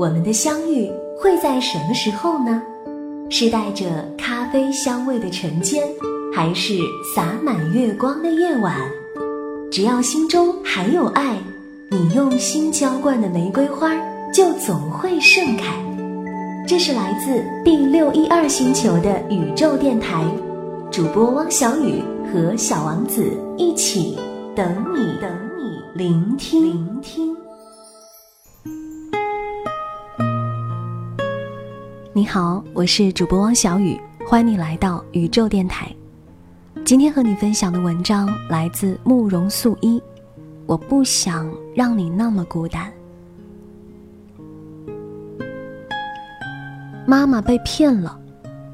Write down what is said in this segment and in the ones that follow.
我们的相遇会在什么时候呢？是带着咖啡香味的晨间，还是洒满月光的夜晚？只要心中还有爱，你用心浇灌的玫瑰花就总会盛开。这是来自 B 六一二星球的宇宙电台，主播汪小雨和小王子一起等你，等你聆听，聆听。你好，我是主播汪小雨，欢迎你来到宇宙电台。今天和你分享的文章来自慕容素一。我不想让你那么孤单。妈妈被骗了，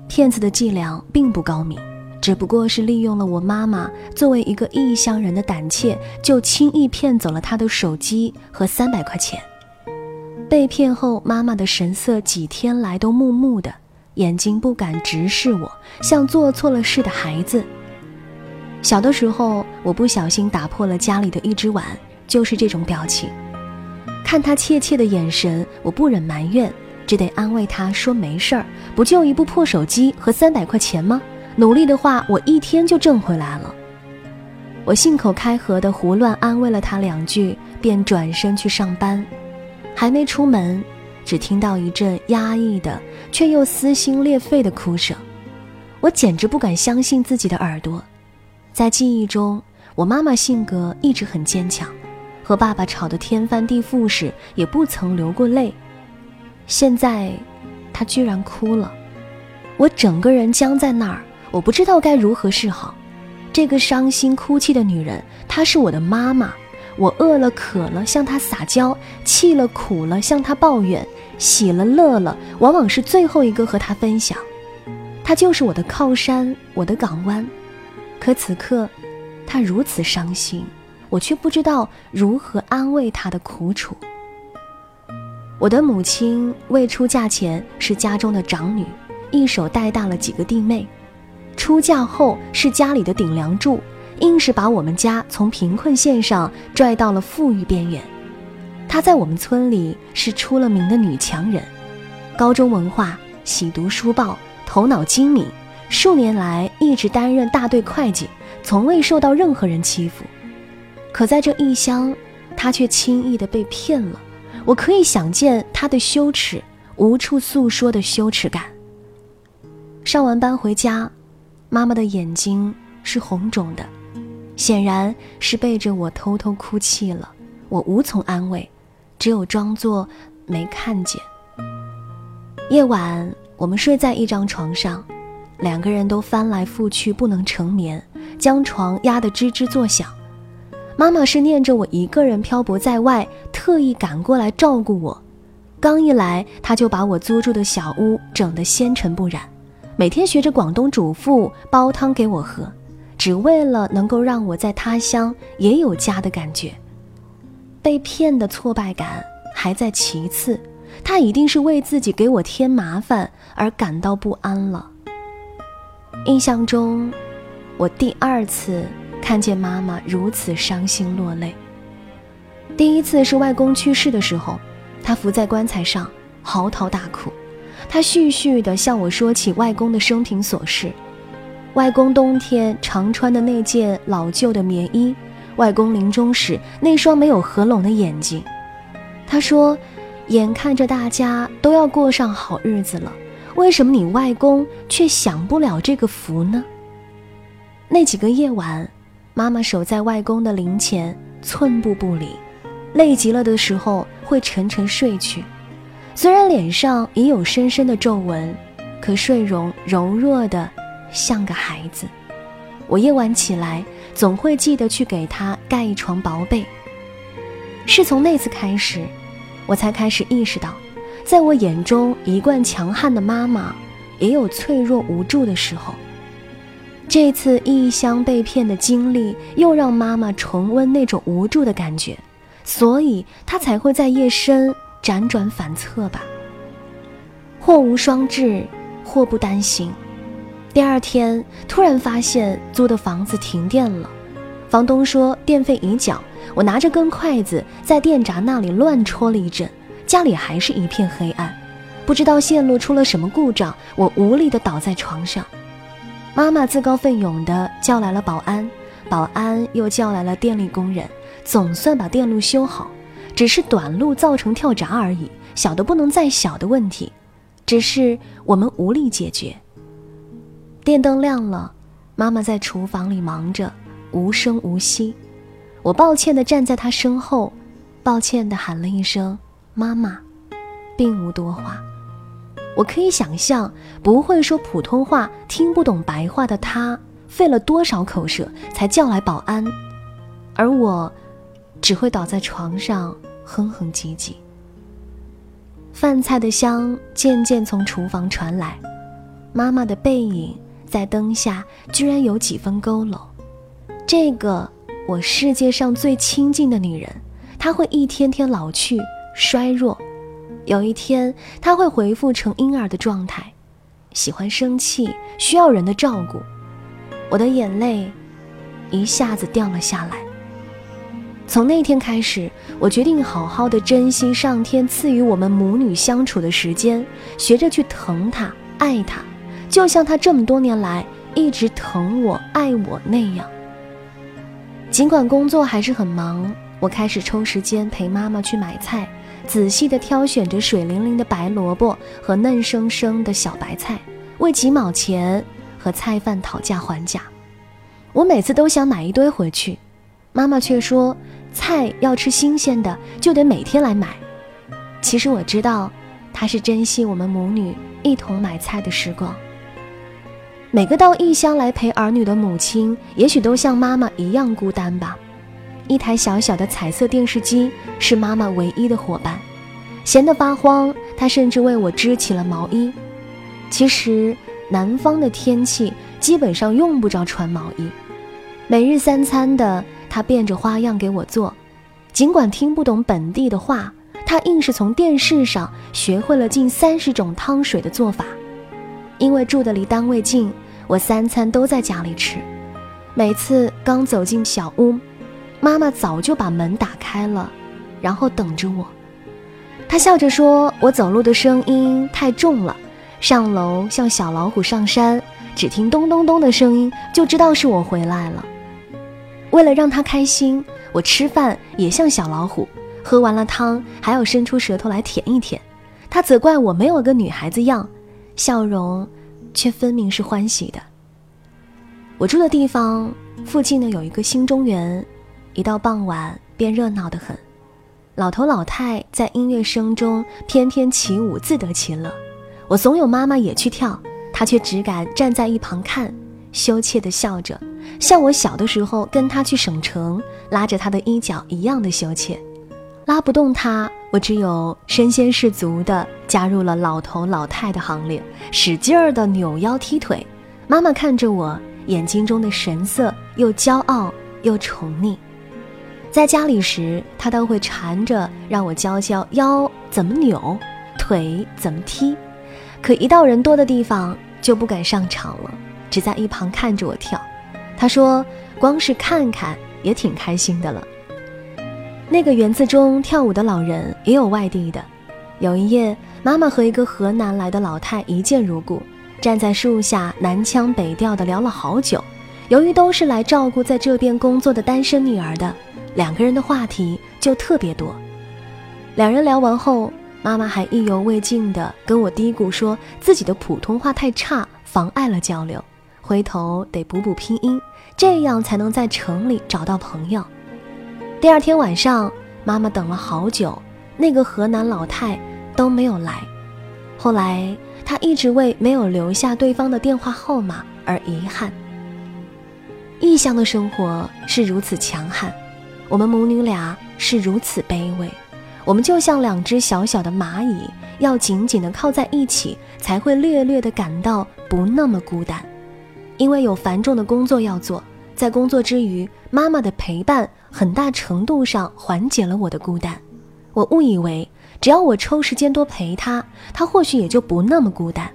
骗子的伎俩并不高明，只不过是利用了我妈妈作为一个异乡人的胆怯，就轻易骗走了她的手机和三百块钱。被骗后，妈妈的神色几天来都木木的，眼睛不敢直视我，像做错了事的孩子。小的时候，我不小心打破了家里的一只碗，就是这种表情。看他怯怯的眼神，我不忍埋怨，只得安慰他说：“没事儿，不就一部破手机和三百块钱吗？努力的话，我一天就挣回来了。”我信口开河的胡乱安慰了他两句，便转身去上班。还没出门，只听到一阵压抑的却又撕心裂肺的哭声，我简直不敢相信自己的耳朵。在记忆中，我妈妈性格一直很坚强，和爸爸吵得天翻地覆时也不曾流过泪。现在，她居然哭了，我整个人僵在那儿，我不知道该如何是好。这个伤心哭泣的女人，她是我的妈妈。我饿了渴了向他撒娇，气了苦了向他抱怨，喜了乐了，往往是最后一个和他分享。他就是我的靠山，我的港湾。可此刻，他如此伤心，我却不知道如何安慰他的苦楚。我的母亲未出嫁前是家中的长女，一手带大了几个弟妹；出嫁后是家里的顶梁柱。硬是把我们家从贫困线上拽到了富裕边缘。她在我们村里是出了名的女强人，高中文化，喜读书报，头脑精明，数年来一直担任大队会计，从未受到任何人欺负。可在这异乡，她却轻易的被骗了。我可以想见她的羞耻，无处诉说的羞耻感。上完班回家，妈妈的眼睛是红肿的。显然是背着我偷偷哭泣了，我无从安慰，只有装作没看见。夜晚，我们睡在一张床上，两个人都翻来覆去不能成眠，将床压得吱吱作响。妈妈是念着我一个人漂泊在外，特意赶过来照顾我。刚一来，她就把我租住的小屋整得纤尘不染，每天学着广东主妇煲汤给我喝。只为了能够让我在他乡也有家的感觉。被骗的挫败感还在其次，他一定是为自己给我添麻烦而感到不安了。印象中，我第二次看见妈妈如此伤心落泪。第一次是外公去世的时候，她伏在棺材上嚎啕大哭，她絮絮地向我说起外公的生平琐事。外公冬天常穿的那件老旧的棉衣，外公临终时那双没有合拢的眼睛。他说：“眼看着大家都要过上好日子了，为什么你外公却享不了这个福呢？”那几个夜晚，妈妈守在外公的灵前，寸步不离，累极了的时候会沉沉睡去。虽然脸上已有深深的皱纹，可睡容柔弱的。像个孩子，我夜晚起来总会记得去给他盖一床薄被。是从那次开始，我才开始意识到，在我眼中一贯强悍的妈妈，也有脆弱无助的时候。这次异乡被骗的经历，又让妈妈重温那种无助的感觉，所以她才会在夜深辗转反侧吧。祸无双至，祸不单行。第二天，突然发现租的房子停电了，房东说电费已缴。我拿着根筷子在电闸那里乱戳了一阵，家里还是一片黑暗，不知道线路出了什么故障，我无力地倒在床上。妈妈自告奋勇地叫来了保安，保安又叫来了电力工人，总算把电路修好，只是短路造成跳闸而已，小的不能再小的问题，只是我们无力解决。电灯亮了，妈妈在厨房里忙着，无声无息。我抱歉地站在她身后，抱歉地喊了一声“妈妈”，并无多话。我可以想象，不会说普通话、听不懂白话的她，费了多少口舌才叫来保安，而我，只会倒在床上哼哼唧唧。饭菜的香渐渐从厨房传来，妈妈的背影。在灯下，居然有几分佝偻。这个我世界上最亲近的女人，她会一天天老去衰弱，有一天她会恢复成婴儿的状态，喜欢生气，需要人的照顾。我的眼泪一下子掉了下来。从那天开始，我决定好好的珍惜上天赐予我们母女相处的时间，学着去疼她、爱她。就像他这么多年来一直疼我、爱我那样。尽管工作还是很忙，我开始抽时间陪妈妈去买菜，仔细地挑选着水灵灵的白萝卜和嫩生生的小白菜，为几毛钱和菜贩讨价还价。我每次都想买一堆回去，妈妈却说菜要吃新鲜的，就得每天来买。其实我知道，她是珍惜我们母女一同买菜的时光。每个到异乡来陪儿女的母亲，也许都像妈妈一样孤单吧。一台小小的彩色电视机是妈妈唯一的伙伴。闲得发慌，她甚至为我织起了毛衣。其实南方的天气基本上用不着穿毛衣。每日三餐的她变着花样给我做，尽管听不懂本地的话，她硬是从电视上学会了近三十种汤水的做法。因为住的离单位近。我三餐都在家里吃，每次刚走进小屋，妈妈早就把门打开了，然后等着我。她笑着说：“我走路的声音太重了，上楼像小老虎上山，只听咚咚咚的声音就知道是我回来了。”为了让她开心，我吃饭也像小老虎，喝完了汤还要伸出舌头来舔一舔。她责怪我没有个女孩子样，笑容。却分明是欢喜的。我住的地方附近呢有一个新中园，一到傍晚便热闹得很，老头老太在音乐声中翩翩起舞，自得其乐。我怂恿妈妈也去跳，她却只敢站在一旁看，羞怯地笑着，像我小的时候跟她去省城，拉着她的衣角一样的羞怯。拉不动她，我只有身先士卒地加入了老头老太的行列，使劲儿地扭腰踢腿。妈妈看着我，眼睛中的神色又骄傲又宠溺。在家里时，她都会缠着让我教教腰怎么扭，腿怎么踢。可一到人多的地方，就不敢上场了，只在一旁看着我跳。她说：“光是看看也挺开心的了。”那个园子中跳舞的老人也有外地的。有一夜，妈妈和一个河南来的老太一见如故，站在树下南腔北调的聊了好久。由于都是来照顾在这边工作的单身女儿的，两个人的话题就特别多。两人聊完后，妈妈还意犹未尽地跟我嘀咕说自己的普通话太差，妨碍了交流，回头得补补拼音，这样才能在城里找到朋友。第二天晚上，妈妈等了好久，那个河南老太都没有来。后来，她一直为没有留下对方的电话号码而遗憾。异乡的生活是如此强悍，我们母女俩是如此卑微。我们就像两只小小的蚂蚁，要紧紧地靠在一起，才会略略地感到不那么孤单。因为有繁重的工作要做，在工作之余，妈妈的陪伴。很大程度上缓解了我的孤单，我误以为只要我抽时间多陪他，他或许也就不那么孤单。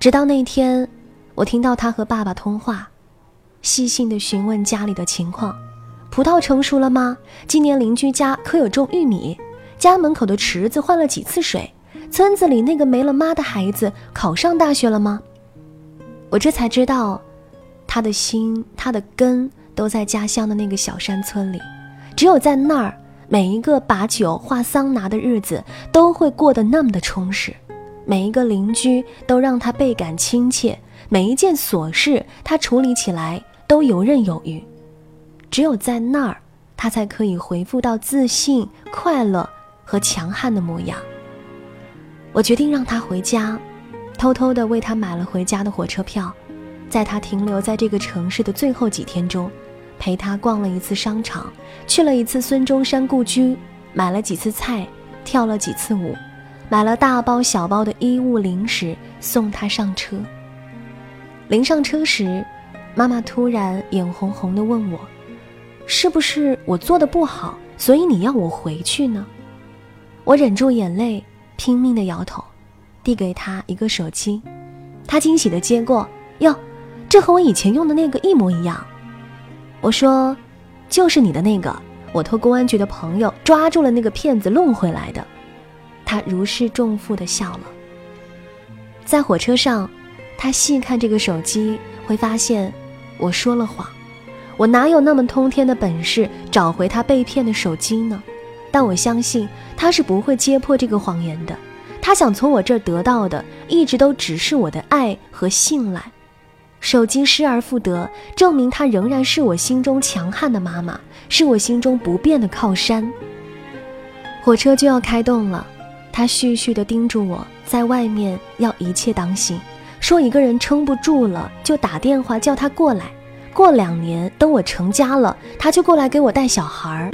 直到那天，我听到他和爸爸通话，细心的询问家里的情况：葡萄成熟了吗？今年邻居家可有种玉米？家门口的池子换了几次水？村子里那个没了妈的孩子考上大学了吗？我这才知道，他的心，他的根都在家乡的那个小山村里。只有在那儿，每一个把酒话桑拿的日子都会过得那么的充实，每一个邻居都让他倍感亲切，每一件琐事他处理起来都游刃有余。只有在那儿，他才可以回复到自信、快乐和强悍的模样。我决定让他回家，偷偷的为他买了回家的火车票，在他停留在这个城市的最后几天中，陪他逛了一次商场，去了一次孙中山故居，买了几次菜，跳了几次舞，买了大包小包的衣物零食送他上车。临上车时，妈妈突然眼红红的问我：“是不是我做的不好，所以你要我回去呢？”我忍住眼泪。拼命的摇头，递给他一个手机，他惊喜的接过，哟，这和我以前用的那个一模一样。我说，就是你的那个，我托公安局的朋友抓住了那个骗子弄回来的。他如释重负的笑了。在火车上，他细看这个手机，会发现我说了谎，我哪有那么通天的本事找回他被骗的手机呢？但我相信他是不会揭破这个谎言的。他想从我这儿得到的，一直都只是我的爱和信赖。手机失而复得，证明她仍然是我心中强悍的妈妈，是我心中不变的靠山。火车就要开动了，他絮絮地叮嘱我在外面要一切当心，说一个人撑不住了就打电话叫他过来。过两年等我成家了，他就过来给我带小孩儿。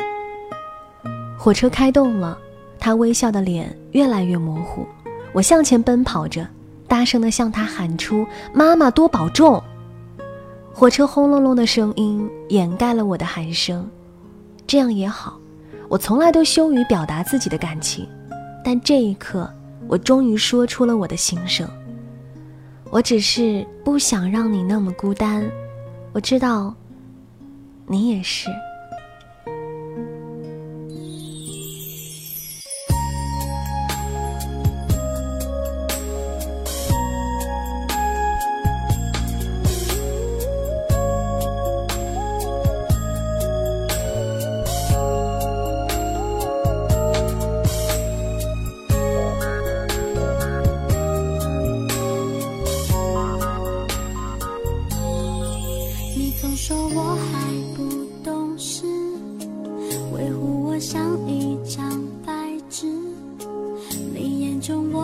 火车开动了，他微笑的脸越来越模糊。我向前奔跑着，大声地向他喊出：“妈妈，多保重！”火车轰隆隆的声音掩盖了我的喊声。这样也好，我从来都羞于表达自己的感情，但这一刻，我终于说出了我的心声。我只是不想让你那么孤单，我知道，你也是。一张白纸你眼中我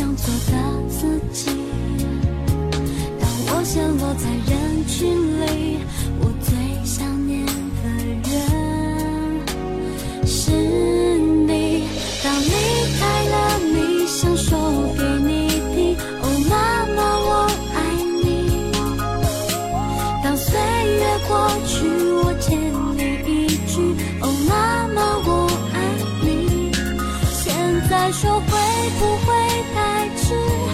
想做的自己。当我陷落在人群里我最想念的人是你。当离开了你想说给你听。哦妈妈我爱你。当岁月过去我欠你一句。哦妈妈我爱你。现在说会不会太太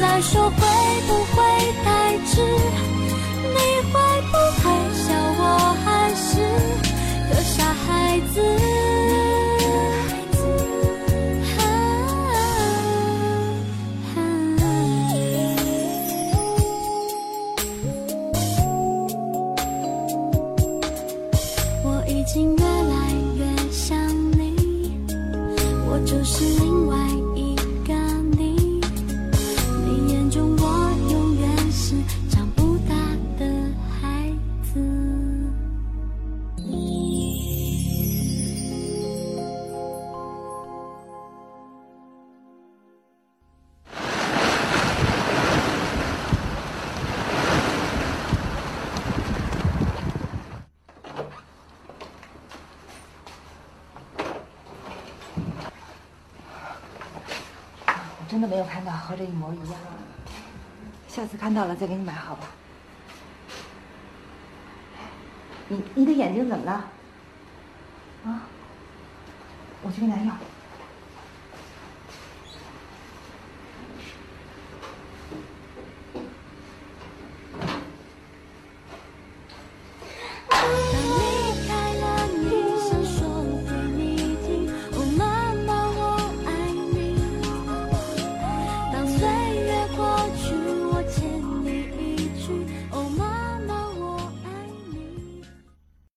再说会不会太迟？你会不会笑我还是个傻孩子？我看到，和这一模一样。下次看到了再给你买，好吧？你你的眼睛怎么了？啊？我去给你拿药。